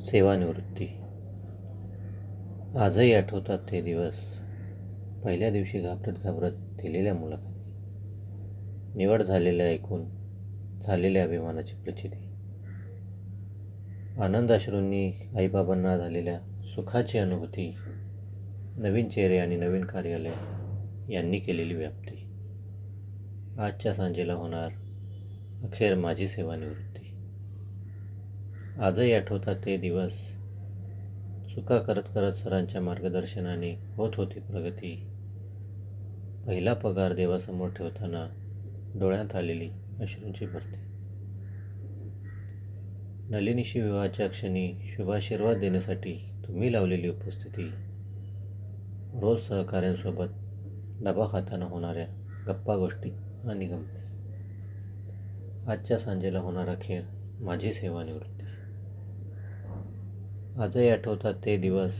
सेवानिवृत्ती. आजही आठवतात ते दिवस. पहिल्या दिवशी घाबरत घाबरत दिलेल्या मुलाखती. निवड झालेल्या ऐकून झालेल्या अभिमानाची प्रचिती. आनंदाश्रूंनी आईबाबांना झालेल्या सुखाची अनुभूती नवीन चेहरे आणि नवीन कार्यालय यांनी केलेली व्याप्ती. आजच्या सांजेला होणार अखेर माझी सेवानिवृत्ती. आजही आठवतात ते दिवस. चुका करत करत सरांच्या मार्गदर्शनाने होत होती प्रगती. पहिला पगार देवासमोर ठेवताना डोळ्यात आलेली अश्रूंची भरती. नलिनीशी विवाहाच्या क्षणी शुभाशीर्वाद देण्यासाठी तुम्ही लावलेली उपस्थिती रोज सहकाऱ्यांसोबत डबा खाताना होणाऱ्या गप्पा गोष्टी आणि गमती. आजच्या सांजेला होणारा खेळ माझी सेवानिवृत्ती. आजही आठवतात ते दिवस.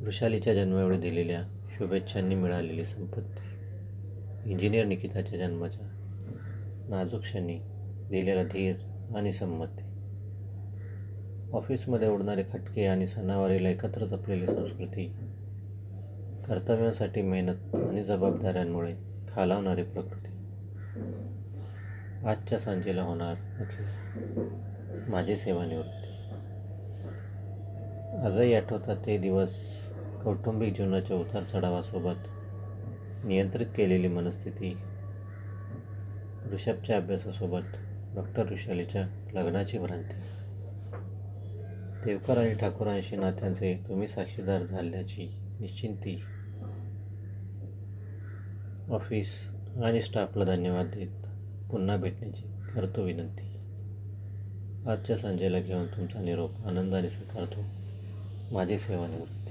वृषालीच्या जन्मावेळी दिलेल्या शुभेच्छांनी मिळालेली संपत्ती. इंजिनियर निकिताच्या जन्माच्या नाजूक क्षणी दिलेला धीर आणि संमती. ऑफिसमध्ये उडणारे खटके आणि सणावारीला एकत्र जपलेली संस्कृती कर्तव्यासाठी मेहनत आणि जबाबदाऱ्यांमुळे खालावणारी प्रकृती. आजच्या सांजेला होणार माझी सेवानिवृत्ती. आजही आठवतात ते दिवस कौटुंबिक जीवनाच्या उतार चढावासोबत नियंत्रित केलेली मनस्थिती. ऋषभच्या अभ्यासासोबत डॉक्टर ऋषालीच्या लग्नाची भ्रांती. देवकर आणि ठाकूरांशी नात्यांचे तुम्ही साक्षीदार झाल्याची निश्चिंती. ऑफिस आणि स्टाफला धन्यवाद देत पुन्हा भेटण्याची करतो विनंती. आजच्या संजेला घेऊन तुमचा निरोप आनंदाने स्वीकारतो. माझी सेवानिवृत्ती